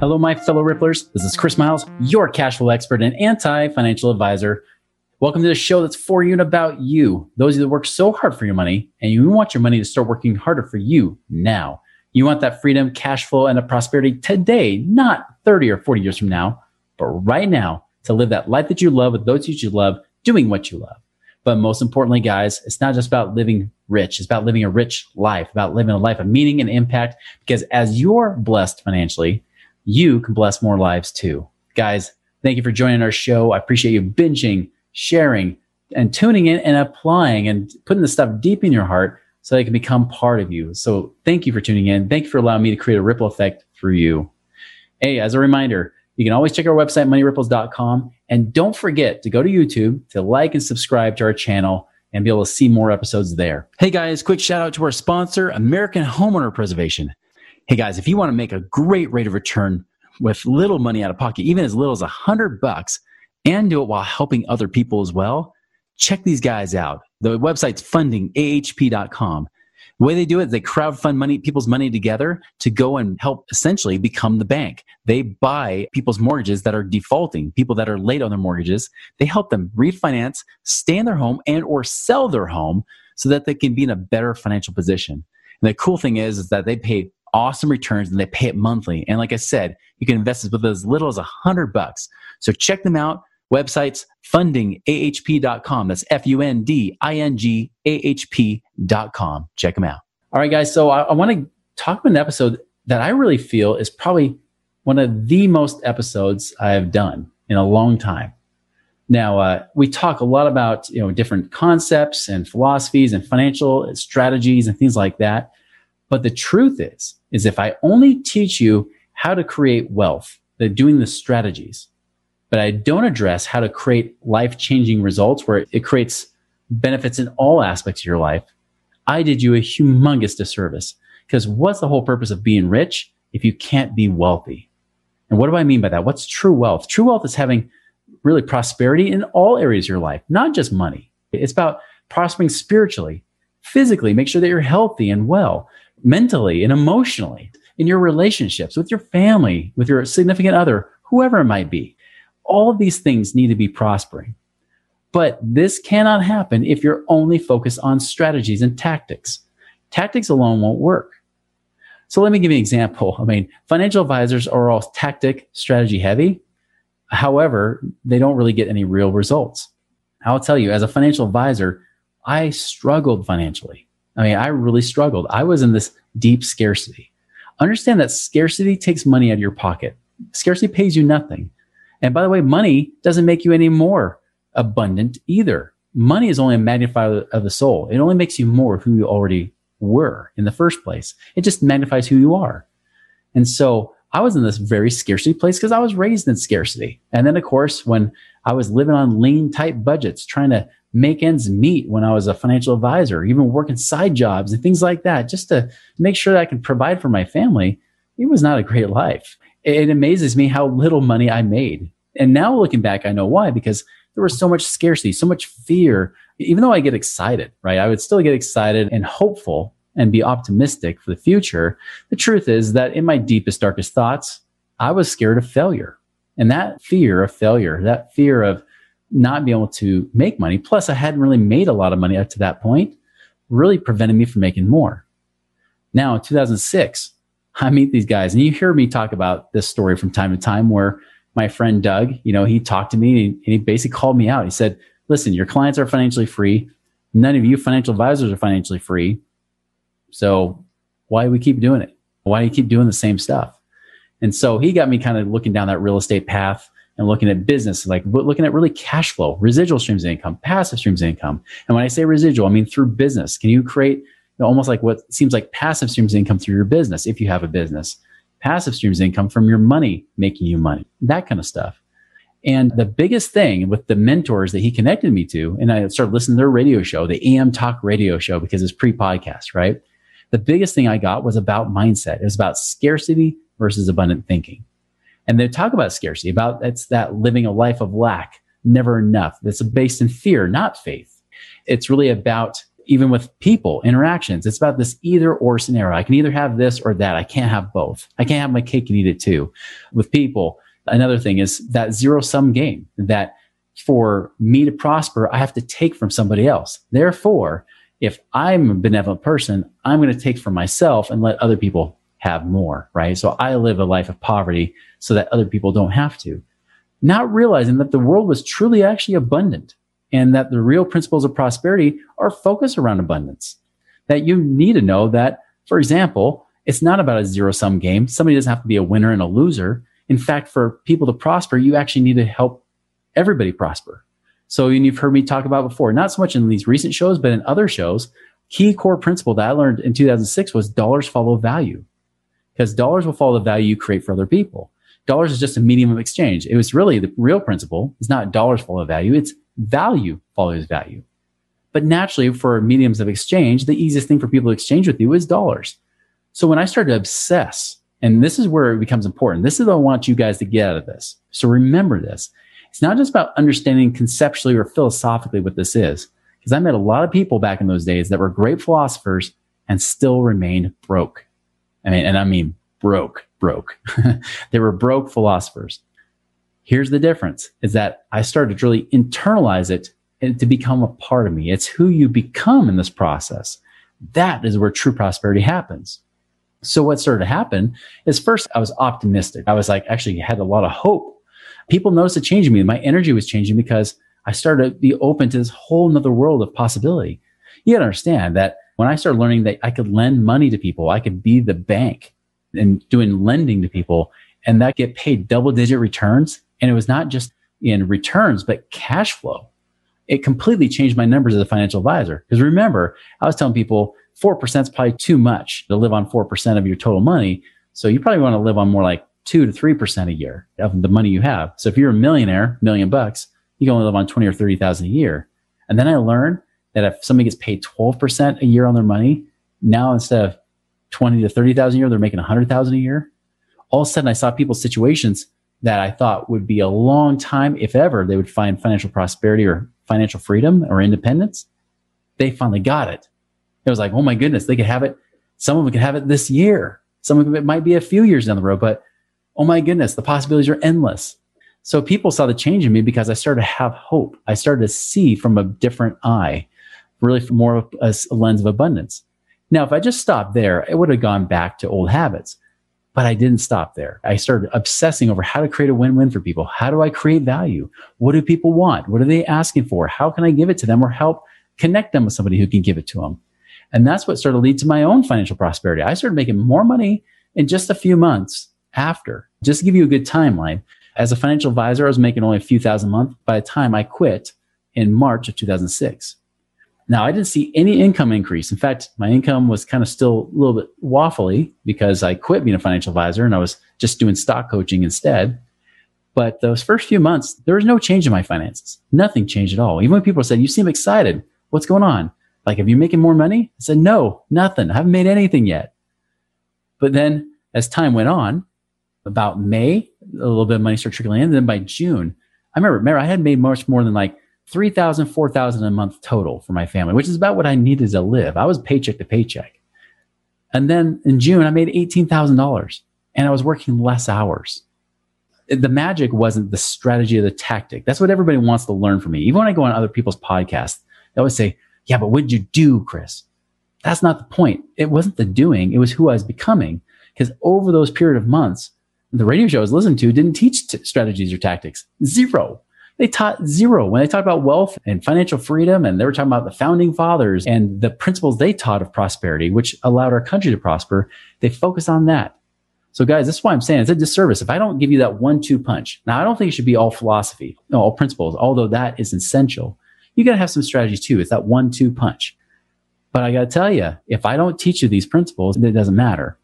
Hello, my fellow Ripplers. This is Chris Miles, your cash flow expert and anti financial advisor. Welcome to the show that's for you and about you. Those of you that work so hard for your money and you want your money to start working harder for you now. You want that freedom, cash flow, and a prosperity today, not 30 or 40 years from now, but right now to live that life that you love with those that you love, doing what you love. But most importantly, guys, it's not just about living rich. It's about living a rich life, about living a life of meaning and impact. Because as you're blessed financially, you can bless more lives too. Guys, thank you for joining our show. I appreciate you binging, sharing, and tuning in and applying and putting the stuff deep in your heart so they can become part of you. So thank you for tuning in. Thank you for allowing me to create a ripple effect through you. Hey, as a reminder, you can always check our website, moneyripples.com. And don't forget to go to YouTube to like and subscribe to our channel and be able to see more episodes there. Hey guys, quick shout out to our sponsor, American Homeowner Preservation. Hey guys, if you want to make a great rate of return with little money out of pocket, even as little as a hundred bucks, and do it while helping other people as well, check these guys out. The website's fundingahp.com. The way they do it, they crowdfund money, people's money together to go and help essentially become the bank. They buy people's mortgages that are defaulting, people that are late on their mortgages. They help them refinance, stay in their home and or sell their home so that they can be in a better financial position. And the cool thing is, is that they pay awesome returns and they pay it monthly. And like I said, you can invest with as little as a hundred bucks. So check them out. Websites fundingahp.com. That's F U N D I N G A H P.com. Check them out. All right, guys. So I, I want to talk about an episode that I really feel is probably one of the most episodes I've done in a long time. Now, uh, we talk a lot about you know different concepts and philosophies and financial strategies and things like that. But the truth is, is if I only teach you how to create wealth, the doing the strategies, but I don't address how to create life changing results where it creates benefits in all aspects of your life, I did you a humongous disservice. Because what's the whole purpose of being rich if you can't be wealthy? And what do I mean by that? What's true wealth? True wealth is having really prosperity in all areas of your life, not just money. It's about prospering spiritually, physically, make sure that you're healthy and well, mentally and emotionally, in your relationships, with your family, with your significant other, whoever it might be. All of these things need to be prospering. But this cannot happen if you're only focused on strategies and tactics. Tactics alone won't work. So let me give you an example. I mean, financial advisors are all tactic, strategy heavy. However, they don't really get any real results. I'll tell you, as a financial advisor, I struggled financially. I mean, I really struggled. I was in this deep scarcity. Understand that scarcity takes money out of your pocket. Scarcity pays you nothing. And by the way, money doesn't make you any more abundant either. Money is only a magnifier of the soul. It only makes you more who you already were in the first place. It just magnifies who you are. And so I was in this very scarcity place because I was raised in scarcity. And then, of course, when I was living on lean, tight budgets, trying to make ends meet when I was a financial advisor, even working side jobs and things like that, just to make sure that I could provide for my family, it was not a great life it amazes me how little money I made. And now looking back, I know why, because there was so much scarcity, so much fear. Even though I get excited, right? I would still get excited and hopeful and be optimistic for the future. The truth is that in my deepest, darkest thoughts, I was scared of failure. And that fear of failure, that fear of not being able to make money, plus I hadn't really made a lot of money up to that point, really prevented me from making more. Now, in 2006, I meet these guys, and you hear me talk about this story from time to time where my friend Doug, you know, he talked to me and he basically called me out. He said, Listen, your clients are financially free. None of you financial advisors are financially free. So why do we keep doing it? Why do you keep doing the same stuff? And so he got me kind of looking down that real estate path and looking at business, like looking at really cash flow, residual streams of income, passive streams of income. And when I say residual, I mean through business. Can you create almost like what seems like passive streams of income through your business if you have a business. passive streams of income from your money making you money, that kind of stuff. And the biggest thing with the mentors that he connected me to, and I started listening to their radio show, the AM Talk radio show, because it's pre podcast, right? The biggest thing I got was about mindset. It was about scarcity versus abundant thinking. And they talk about scarcity, about it's that living a life of lack, never enough. That's based in fear, not faith. It's really about even with people interactions. It's about this either or scenario. I can either have this or that. I can't have both. I can't have my cake and eat it too. With people, another thing is that zero sum game that for me to prosper, I have to take from somebody else. Therefore, if I'm a benevolent person, I'm going to take from myself and let other people have more, right? So I live a life of poverty so that other people don't have to. Not realizing that the world was truly actually abundant and that the real principles of prosperity are focused around abundance. That you need to know that, for example, it's not about a zero sum game. Somebody doesn't have to be a winner and a loser. In fact, for people to prosper, you actually need to help everybody prosper. So you've heard me talk about before, not so much in these recent shows, but in other shows, key core principle that I learned in 2006 was dollars follow value because dollars will follow the value you create for other people. Dollars is just a medium of exchange. It was really the real principle is not dollars follow value. It's value follows value. But naturally for mediums of exchange, the easiest thing for people to exchange with you is dollars. So when I started to obsess and this is where it becomes important. This is what I want you guys to get out of this. So remember this. It's not just about understanding conceptually or philosophically what this is. Because I met a lot of people back in those days that were great philosophers and still remained broke. I mean, and I mean broke, broke. they were broke philosophers. Here's the difference is that I started to really internalize it and to become a part of me. It's who you become in this process. That is where true prosperity happens. So what started to happen is first I was optimistic. I was like, actually had a lot of hope. People noticed a change in me. My energy was changing because I started to be open to this whole nother world of possibility. You gotta understand that when I started learning that I could lend money to people, I could be the bank and doing lending to people and that get paid double digit returns. And it was not just in returns, but cash flow. It completely changed my numbers as a financial advisor. Because remember, I was telling people 4% is probably too much to live on 4% of your total money. So you probably want to live on more like two to 3% a year of the money you have. So if you're a millionaire, million bucks, you can only live on 20 or 30,000 a year. And then I learned that if somebody gets paid 12% a year on their money, now instead of 20 to 30,000 a year, they're making 100,000 a year. All of a sudden I saw people's situations that I thought would be a long time, if ever, they would find financial prosperity or financial freedom or independence. They finally got it. It was like, oh my goodness, they could have it. Some of them could have it this year. Some of it might be a few years down the road, but oh my goodness, the possibilities are endless. So people saw the change in me because I started to have hope. I started to see from a different eye, really more of a, a lens of abundance. Now, if I just stopped there, it would have gone back to old habits. But I didn't stop there. I started obsessing over how to create a win-win for people. How do I create value? What do people want? What are they asking for? How can I give it to them or help connect them with somebody who can give it to them? And that's what started to lead to my own financial prosperity. I started making more money in just a few months after. Just to give you a good timeline, as a financial advisor, I was making only a few thousand a month by the time I quit in March of 2006. Now, I didn't see any income increase. In fact, my income was kind of still a little bit waffly because I quit being a financial advisor and I was just doing stock coaching instead. But those first few months, there was no change in my finances. Nothing changed at all. Even when people said, You seem excited. What's going on? Like, have you making more money? I said, no, nothing. I haven't made anything yet. But then as time went on, about May, a little bit of money started trickling in. And then by June, I remember, remember I had made much more than like 3000 4000 a month total for my family, which is about what I needed to live. I was paycheck to paycheck. And then in June, I made $18,000 and I was working less hours. The magic wasn't the strategy or the tactic. That's what everybody wants to learn from me. Even when I go on other people's podcasts, they always say, yeah, but what did you do, Chris? That's not the point. It wasn't the doing. It was who I was becoming. Because over those period of months, the radio show I was listening to didn't teach t- strategies or tactics. Zero. They taught zero. When they talked about wealth and financial freedom, and they were talking about the founding fathers and the principles they taught of prosperity, which allowed our country to prosper, they focused on that. So guys, this is why I'm saying it's a disservice. If I don't give you that one, two punch, now I don't think it should be all philosophy, all principles, although that is essential you got to have some strategies too. It's that one, two punch. But I got to tell you, if I don't teach you these principles, it doesn't matter.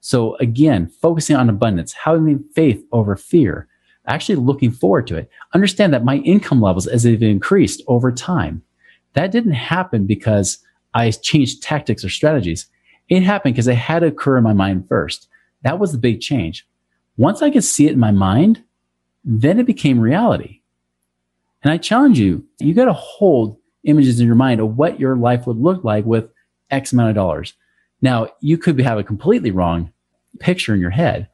So again, focusing on abundance, having faith over fear, actually looking forward to it. Understand that my income levels as they've increased over time, that didn't happen because I changed tactics or strategies. It happened because it had to occur in my mind first. That was the big change. Once I could see it in my mind, then it became reality. And I challenge you, you got to hold images in your mind of what your life would look like with X amount of dollars. Now, you could have a completely wrong picture in your head,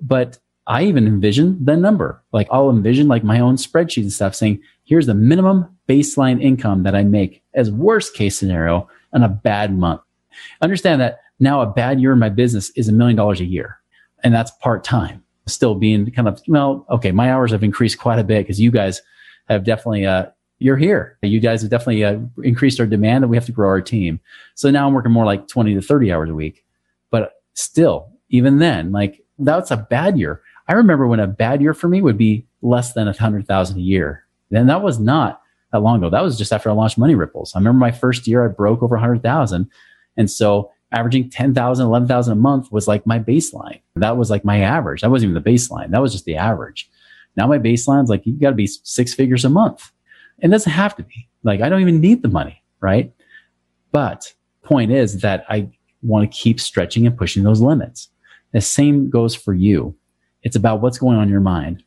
but I even envision the number. Like I'll envision like my own spreadsheet and stuff saying, here's the minimum baseline income that I make as worst case scenario on a bad month. Understand that now a bad year in my business is a million dollars a year and that's part time. Still being kind of, well, okay, my hours have increased quite a bit because you guys have definitely, uh, you're here. You guys have definitely uh, increased our demand and we have to grow our team. So now I'm working more like 20 to 30 hours a week. But still, even then, like that's a bad year. I remember when a bad year for me would be less than a hundred thousand a year. And that was not that long ago. That was just after I launched Money Ripples. I remember my first year I broke over a hundred thousand. And so averaging 10,000, 11,000 a month was like my baseline. That was like my average. That wasn't even the baseline. That was just the average. Now my baseline is like, you got to be six figures a month. And doesn't have to be like, I don't even need the money. Right. But point is that I want to keep stretching and pushing those limits. The same goes for you. It's about what's going on in your mind.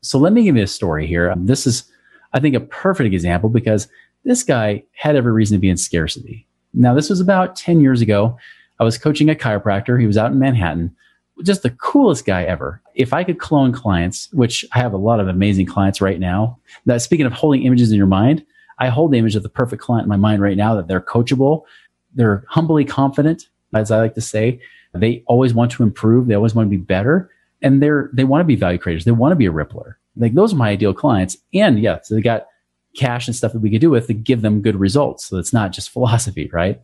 So let me give you a story here. Um, this is, I think, a perfect example because this guy had every reason to be in scarcity. Now, this was about 10 years ago. I was coaching a chiropractor. He was out in Manhattan. Just the coolest guy ever. If I could clone clients, which I have a lot of amazing clients right now, that speaking of holding images in your mind, I hold the image of the perfect client in my mind right now that they're coachable, they're humbly confident, as I like to say. They always want to improve, they always want to be better, and they're they want to be value creators. They want to be a rippler. Like those are my ideal clients. And yeah, so they got cash and stuff that we could do with to give them good results. So it's not just philosophy, right?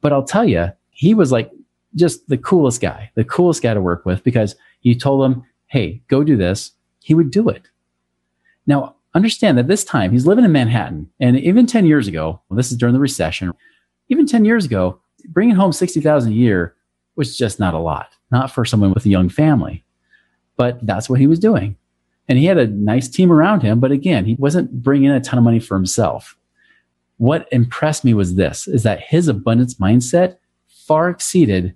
But I'll tell you, he was like just the coolest guy, the coolest guy to work with because you told him, Hey, go do this. He would do it. Now understand that this time he's living in Manhattan and even 10 years ago, well, this is during the recession, even 10 years ago, bringing home 60,000 a year was just not a lot, not for someone with a young family. But that's what he was doing. And he had a nice team around him. But again, he wasn't bringing in a ton of money for himself. What impressed me was this is that his abundance mindset far exceeded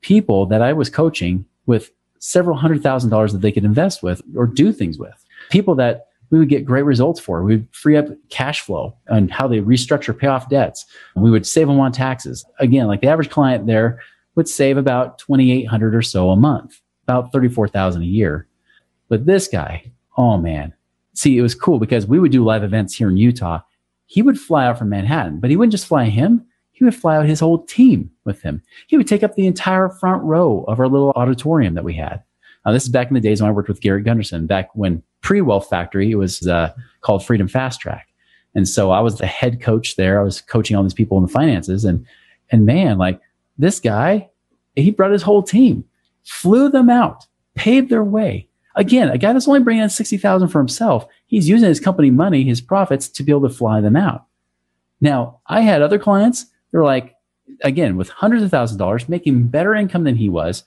people that I was coaching with several hundred thousand dollars that they could invest with or do things with. People that we would get great results for. We'd free up cash flow and how they restructure, pay off debts. We would save them on taxes. Again, like the average client there would save about 2,800 or so a month, about 34,000 a year. But this guy, oh man. See, it was cool because we would do live events here in Utah. He would fly out from Manhattan, but he wouldn't just fly him. He would fly out his whole team with him. He would take up the entire front row of our little auditorium that we had. Now, this is back in the days when I worked with Garrett Gunderson, back when pre Wealth Factory, it was uh, called Freedom Fast Track. And so I was the head coach there. I was coaching all these people in the finances. And, and man, like this guy, he brought his whole team, flew them out, paved their way, Again, a guy that's only bringing in 60,000 for himself, he's using his company money, his profits to be able to fly them out. Now, I had other clients, they're like, again, with hundreds of thousands of dollars, making better income than he was,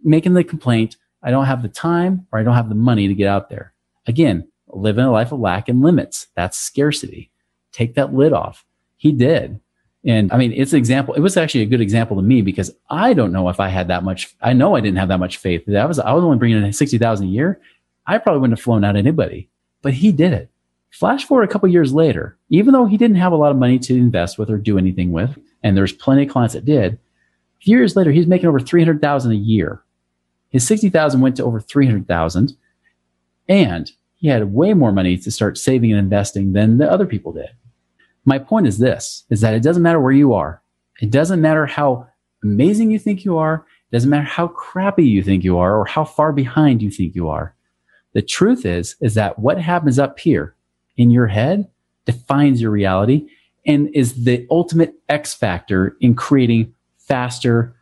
making the complaint, I don't have the time or I don't have the money to get out there. Again, living a life of lack and limits. That's scarcity. Take that lid off. He did. And I mean, it's an example. It was actually a good example to me because I don't know if I had that much. I know I didn't have that much faith. That was I was only bringing in sixty thousand a year. I probably wouldn't have flown out anybody, but he did it. Flash forward a couple years later, even though he didn't have a lot of money to invest with or do anything with, and there's plenty of clients that did. A few years later, he's making over three hundred thousand a year. His sixty thousand went to over three hundred thousand, and he had way more money to start saving and investing than the other people did. My point is this, is that it doesn't matter where you are. It doesn't matter how amazing you think you are. It doesn't matter how crappy you think you are or how far behind you think you are. The truth is, is that what happens up here in your head defines your reality and is the ultimate X factor in creating faster,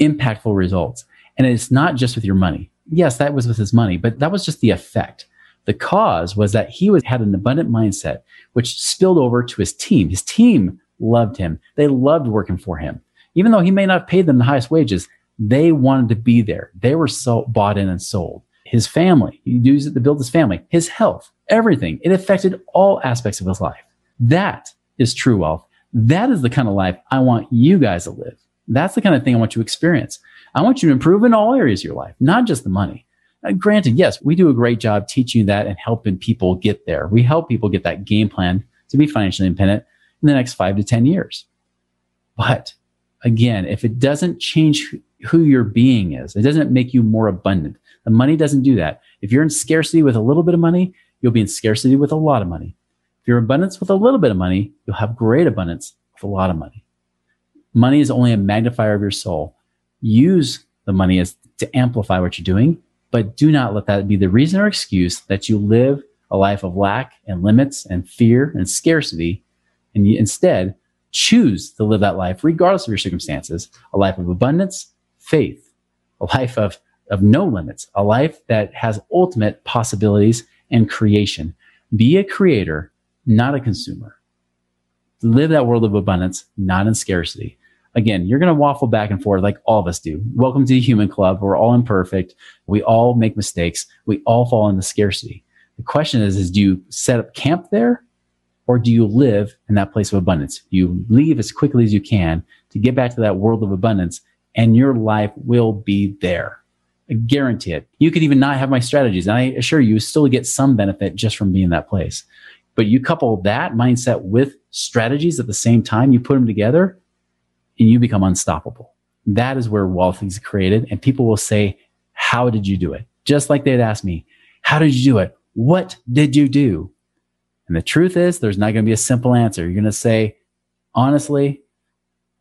impactful results. And it's not just with your money. Yes, that was with his money, but that was just the effect. The cause was that he was had an abundant mindset, which spilled over to his team. His team loved him. They loved working for him. Even though he may not have paid them the highest wages, They wanted to be there. They were so bought in and sold. His family, he used it to build his family, his health, everything. It affected all aspects of his life. That is true wealth. That is the kind of life I want you guys to live. That's the kind of thing I want you to experience. I want you to improve in all areas of your life, not just the money. Uh, granted, yes, we do a great job teaching that and helping people get there. We help people get that game plan to be financially independent in the next five to 10 years. But again, if it doesn't change who your being is, it doesn't make you more abundant. The money doesn't do that. If you're in scarcity with a little bit of money, you'll be in scarcity with a lot of money. If you're abundance with a little bit of money, you'll have great abundance with a lot of money. Money is only a magnifier of your soul. Use the money as to amplify what you're doing, but do not let that be the reason or excuse that you live a life of lack and limits and fear and scarcity. And you instead choose to live that life regardless of your circumstances, a life of abundance, faith, a life of, of no limits, a life that has ultimate possibilities and creation. Be a creator, not a consumer. Live that world of abundance, not in scarcity. Again, you're going to waffle back and forth like all of us do. Welcome to the human club. We're all imperfect. We all make mistakes. We all fall into scarcity. The question is, is do you set up camp there or do you live in that place of abundance? You leave as quickly as you can to get back to that world of abundance and your life will be there. I guarantee it. You could even not have my strategies. And I assure you, you still get some benefit just from being in that place. But you couple that mindset with strategies at the same time, you put them together and you become unstoppable. That is where wealth is created. And people will say, how did you do it? Just like they'd ask me, how did you do it? What did you do? And the truth is, there's not going to be a simple answer. You're going to say, honestly,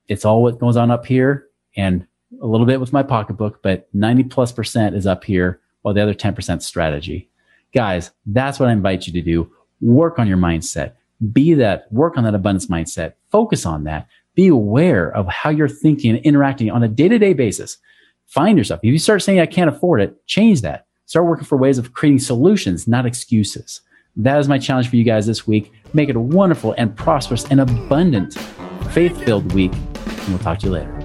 it's all what goes on up here and a little bit with my pocketbook, but 90 plus percent is up here while the other 10% strategy. Guys, that's what I invite you to do. Work on your mindset. Be that, work on that abundance mindset. Focus on that. Be aware of how you're thinking and interacting on a day to day basis. Find yourself. If you start saying, I can't afford it, change that. Start working for ways of creating solutions, not excuses. That is my challenge for you guys this week. Make it a wonderful and prosperous and abundant, faith filled week. And we'll talk to you later.